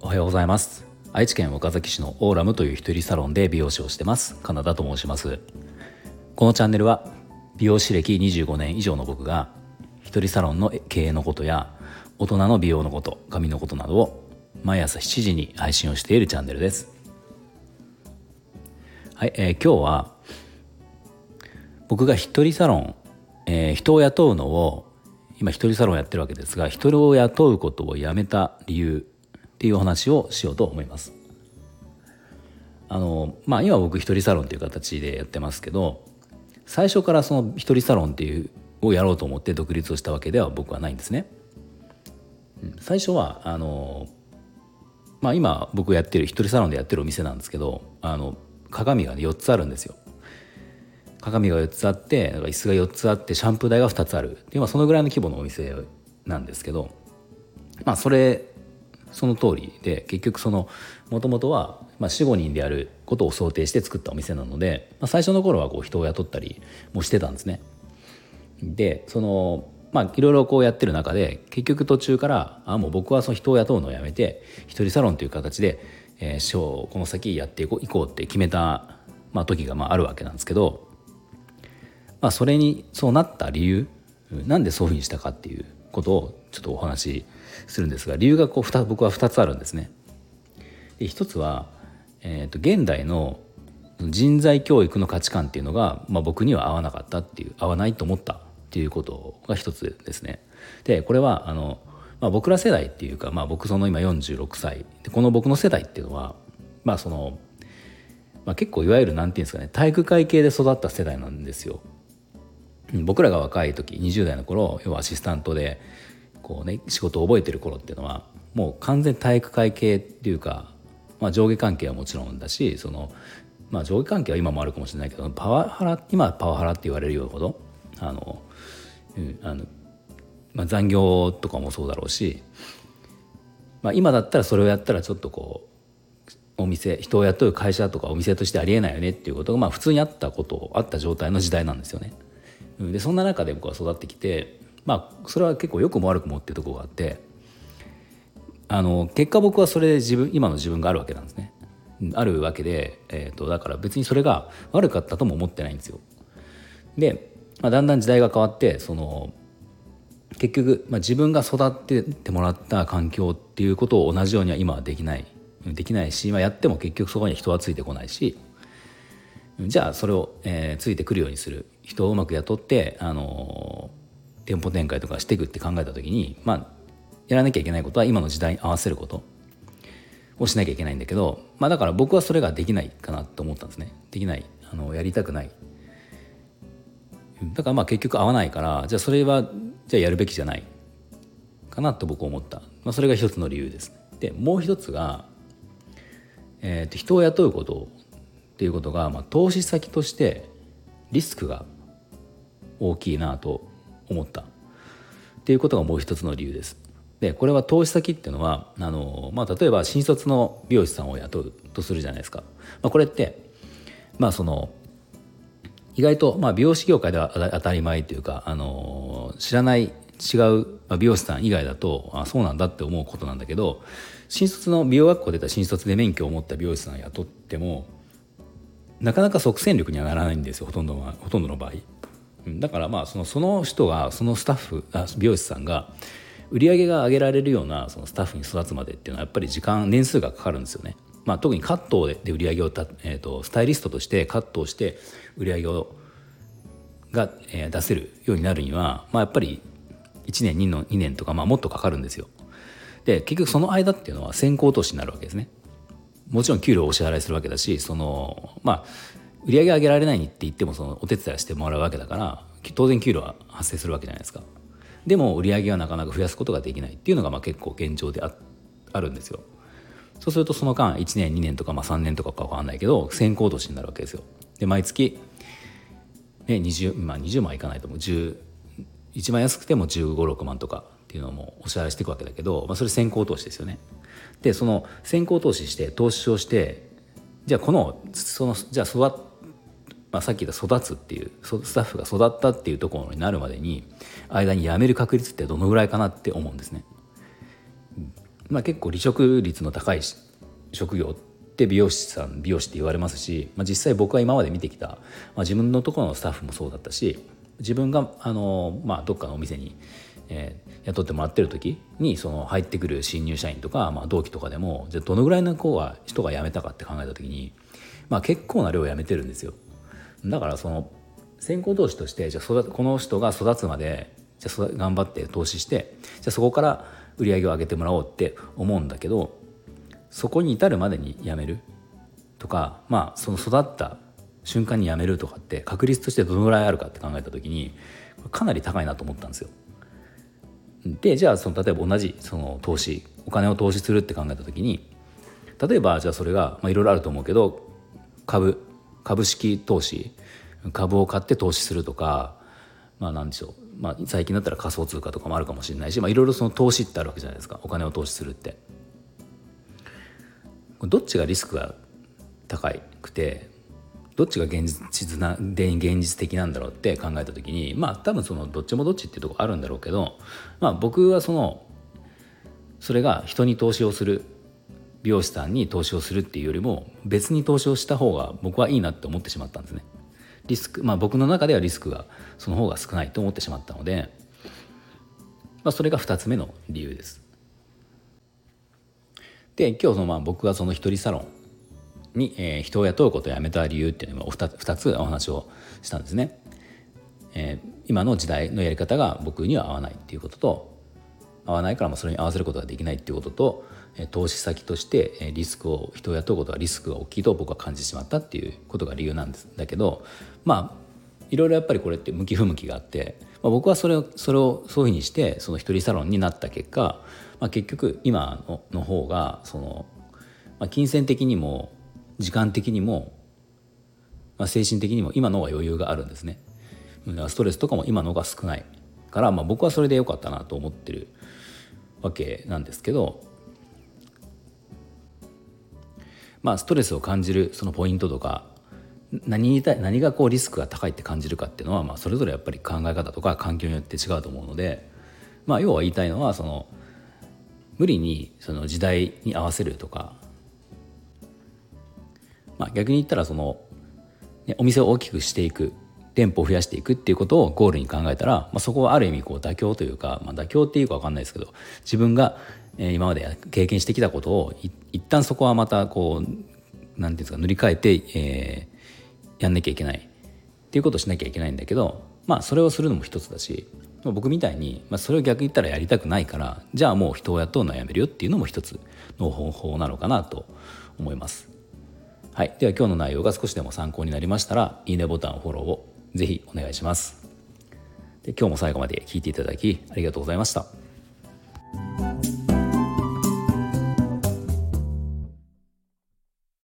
おはようございます。愛知県岡崎市のオーラムという一人サロンで美容師をしてます。カナダと申します。このチャンネルは美容師歴25年以上の僕が一人サロンの経営のことや大人の美容のこと髪のことなどを毎朝7時に配信をしているチャンネルです。はい、えー、今日は僕が一人サロン、えー、人を雇うのを今一人サロンやってるわけですが人を雇うことをやめた理由っていうお話をしようと思いますあのまあ今僕一人サロンっていう形でやってますけど最初からその一人サロンっていうをやろうと思って独立をしたわけでは僕はないんですね。最初はあのまあ今僕やってる一人サロンでやってるお店なんですけどあの鏡がね4つあるんですよ。鏡が4つあって椅子が4つあってシャンプー台が2つあるっていう、まあ、そのぐらいの規模のお店なんですけどまあそれその通りで結局そのもともとは、45人でやることを想定して作ったお店なので、まあ、最初の頃はこう人を雇ったりもしてたんですね。でそのまあいろいろこうやってる中で結局途中からあもう僕はその人を雇うのをやめて一人サロンという形で、えー、ショーをこの先やっていこういこうって決めた、まあ、時がまああるわけなんですけど、まあ、それにそうなった理由なんでそういうふうにしたかっていうことをちょっとお話しするんですが理由がこう僕は2つあるんですね。で1つはえーと、現代の人材教育の価値観っていうのが、まあ、僕には合わなかったっていう合わないと思ったっていうことが一つですね。でこれはあの、まあ、僕ら世代っていうか、まあ、僕その今46歳でこの僕の世代っていうのは、まあそのまあ、結構いわゆる何て言うんですかね体育会系で育った世代なんですよ。僕らが若い時20代の頃要はアシスタントでこう、ね、仕事を覚えてる頃っていうのはもう完全体育会系っていうかまあ、上下関係はもちろんだしその、まあ、上下関係は今もあるかもしれないけどパワハラ今パワハラって言われるよほどあの、うん、あのまあ、残業とかもそうだろうし、まあ、今だったらそれをやったらちょっとこうお店人を雇う会社とかお店としてありえないよねっていうことがまあ普通にあったことあった状態の時代なんですよね。でそんな中で僕は育ってきてまあそれは結構良くも悪くもっていうところがあってあの結果僕はそれで自分今の自分があるわけなんですね。あるわけで、えーと、だから別にそれが悪かったとも思ってないんですよ。で、まあ、だんだん時代が変わってその結局、まあ、自分が育っててもらった環境っていうことを同じようには今はできないできないし、まあ、やっても結局そこには人はついてこないしじゃあそれを、えー、ついてくるようにする人をうまく雇って、あの、店舗展開とかしていくって考えた時にまあやらなきゃいけないことは今の時代に合わせることをしなきゃいけないんだけど、まあ、だから僕はそれができないかなと思ったんですね。できない。あのやりたくない。だからまあ結局合わないからじゃあそれはじゃあやるべきじゃない。かなと僕は思った、まあ、それが一つの理由ですでもう一つが、えー、と人を雇うことっていうことが、まあ、投資先としてリスクが大きいなと思った。っていうことがもう一つの理由です。でこれは投資先っていうのはあの、まあ、例えば新卒の美容師さんを雇うとするじゃないですか、まあ、これってまあその意外と、まあ、美容師業界では当たり前というかあの知らない違う美容師さん以外だとあそうなんだって思うことなんだけど新卒の美容学校出た新卒で免許を持った美容師さんを雇ってもなかなか即戦力にはならないんですよほとんどはほとんどの場合。だからまあそのその人がそのスタッフあ美容師さんが売り上げが上げられるようなそのスタッフに育つまでっていうのはやっぱり時間年数がかかるんですよね。まあ、特にカットで売り上げをた、えーと、スタイリストとしてカットをして売り上げをが、えー、出せるようになるには、まあ、やっぱり1年 2, の2年とか、まあ、もっとかかるんですよ。で結局その間っていうのは先行投資になるわけですね。もちろん給料をお支払いするわけだしそのまあ売り上げ上げられないって言ってもそのお手伝いしてもらうわけだから当然給料は発生するわけじゃないですか。でも売り上げはなかなか増やすことができないっていうのがまあ結構現状でああるんですよ。そうするとその間1年2年とかまあ3年とかか分かんないけど先行年になるわけですよ。で毎月、ね、20, まあ、20万いかないと思う10一番安くても1 5 6万とかっていうのもお支払いしていくわけだけど、まあ、それ先行投資ですよね。でその先行投資して投資をしてじゃあこのそのじゃあ育ままあ、さっき言った育つっていうスタッフが育ったっていうところになるまでに間に辞める確率ってどのぐらいかなって思うんですね。まあ、結構離職率の高い職業って美容師さん美容師って言われますし、まあ、実際僕は今まで見てきた、まあ、自分のところのスタッフもそうだったし自分があの、まあ、どっかのお店に、えー、雇ってもらってる時にその入ってくる新入社員とか、まあ、同期とかでもじゃどのぐらいの子は人が辞めたかって考えた時に、まあ、結構な量辞めてるんですよ。だからその先行投資としてじゃあこの人が育つまでじゃ頑張って投資してじゃそこから売り上げを上げてもらおうって思うんだけどそこに至るまでに辞めるとかまあその育った瞬間に辞めるとかって確率としてどのぐらいあるかって考えた時にかなり高いなと思ったんですよ。でじゃあその例えば同じその投資お金を投資するって考えた時に例えばじゃあそれがいろいろあると思うけど株株式投資株を買って投資するとかまあ何でしょう、まあ、最近だったら仮想通貨とかもあるかもしれないしいろいろその投資ってあるわけじゃないですかお金を投資するって。どっちがリスクが高くてどっちが現実な現実的なんだろうって考えた時にまあ多分そのどっちもどっちっていうとこあるんだろうけど、まあ、僕はそのそれが人に投資をする美容師さんに投資をするっていうよりも別に投資をした方が僕はいいなって思ってしまったんですね。リスクまあ僕の中ではリスクがその方が少ないと思ってしまったので、まあ、それが2つ目の理由です。で今日のまあ僕がその一人サロンに、えー、人を雇うことをやめた理由っていうのを 2, 2つお話をしたんですね。えー、今の時代のやり方が僕には合わないっていうことと合わないからそれに合わせることができないっていうことと投資先としてリスクを人を雇うことはリスクが大きいと僕は感じてしまったっていうことが理由なんですだけどまあいろいろやっぱりこれって向き不向きがあって、まあ、僕はそれをそれをそういうふうにしてその一人サロンになった結果、まあ、結局今のの方がその、まあ、金銭的にも時間的にも、まあ、精神的にも今の方が余裕があるんですね。ストレスとかも今の方が少ないから、まあ、僕はそれで良かったなと思ってるわけなんですけどまあ、ストレスを感じるそのポイントとか何に対何がこうリスクが高いって感じるかっていうのは、まあ、それぞれやっぱり考え方とか環境によって違うと思うので、まあ、要は言いたいのはその無理にその時代に合わせるとか、まあ、逆に言ったらその、ね、お店を大きくしていく店舗を増やしていくっていうことをゴールに考えたら、まあ、そこはある意味こう妥協というか、まあ、妥協っていうか分かんないですけど自分が今まで経験してきたことを一旦そこはまたこう何て言うんですか塗り替えて、えー、やんなきゃいけないっていうことをしなきゃいけないんだけどまあそれをするのも一つだし僕みたいに、まあ、それを逆に言ったらやりたくないからじゃあもう人を雇うのはやめるよっていうのも一つの方法なのかなと思います。はい、では今日の内容が少しでも参考になりましたらいいねボタンフォローをぜひお願いします。で今日も最後まで聞いていただきありがとうございました。